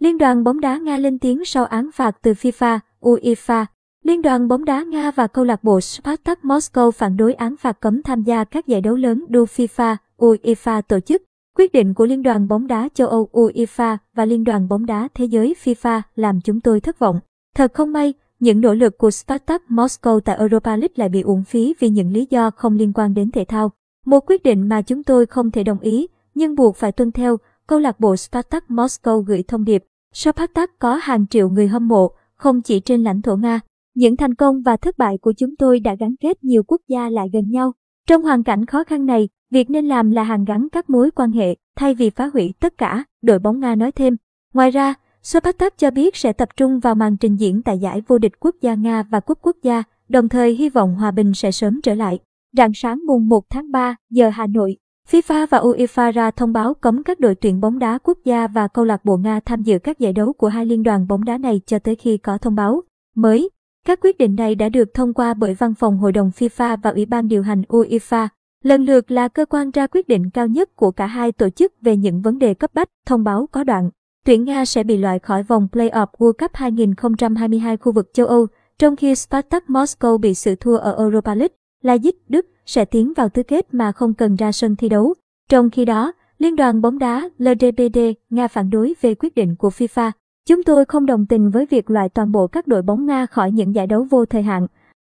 Liên đoàn bóng đá Nga lên tiếng sau án phạt từ FIFA, UEFA. Liên đoàn bóng đá Nga và câu lạc bộ Spartak Moscow phản đối án phạt cấm tham gia các giải đấu lớn do FIFA, UEFA tổ chức. Quyết định của Liên đoàn bóng đá châu Âu UEFA và Liên đoàn bóng đá thế giới FIFA làm chúng tôi thất vọng. Thật không may, những nỗ lực của Spartak Moscow tại Europa League lại bị uổng phí vì những lý do không liên quan đến thể thao. Một quyết định mà chúng tôi không thể đồng ý, nhưng buộc phải tuân theo, câu lạc bộ Spartak Moscow gửi thông điệp. Spartak có hàng triệu người hâm mộ, không chỉ trên lãnh thổ Nga. Những thành công và thất bại của chúng tôi đã gắn kết nhiều quốc gia lại gần nhau. Trong hoàn cảnh khó khăn này, việc nên làm là hàn gắn các mối quan hệ, thay vì phá hủy tất cả, đội bóng Nga nói thêm. Ngoài ra, Spartak cho biết sẽ tập trung vào màn trình diễn tại giải vô địch quốc gia Nga và cúp quốc gia, đồng thời hy vọng hòa bình sẽ sớm trở lại. Rạng sáng mùng 1 tháng 3 giờ Hà Nội, FIFA và UEFA ra thông báo cấm các đội tuyển bóng đá quốc gia và câu lạc bộ Nga tham dự các giải đấu của hai liên đoàn bóng đá này cho tới khi có thông báo mới. Các quyết định này đã được thông qua bởi Văn phòng Hội đồng FIFA và Ủy ban điều hành UEFA, lần lượt là cơ quan ra quyết định cao nhất của cả hai tổ chức về những vấn đề cấp bách, thông báo có đoạn. Tuyển Nga sẽ bị loại khỏi vòng Play-off World Cup 2022 khu vực châu Âu, trong khi Spartak Moscow bị sự thua ở Europa League. Leipzig, Đức sẽ tiến vào tứ kết mà không cần ra sân thi đấu. Trong khi đó, Liên đoàn bóng đá LDPD Nga phản đối về quyết định của FIFA. Chúng tôi không đồng tình với việc loại toàn bộ các đội bóng Nga khỏi những giải đấu vô thời hạn.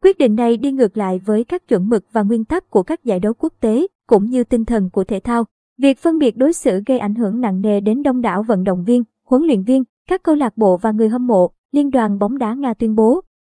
Quyết định này đi ngược lại với các chuẩn mực và nguyên tắc của các giải đấu quốc tế, cũng như tinh thần của thể thao. Việc phân biệt đối xử gây ảnh hưởng nặng nề đến đông đảo vận động viên, huấn luyện viên, các câu lạc bộ và người hâm mộ, Liên đoàn bóng đá Nga tuyên bố.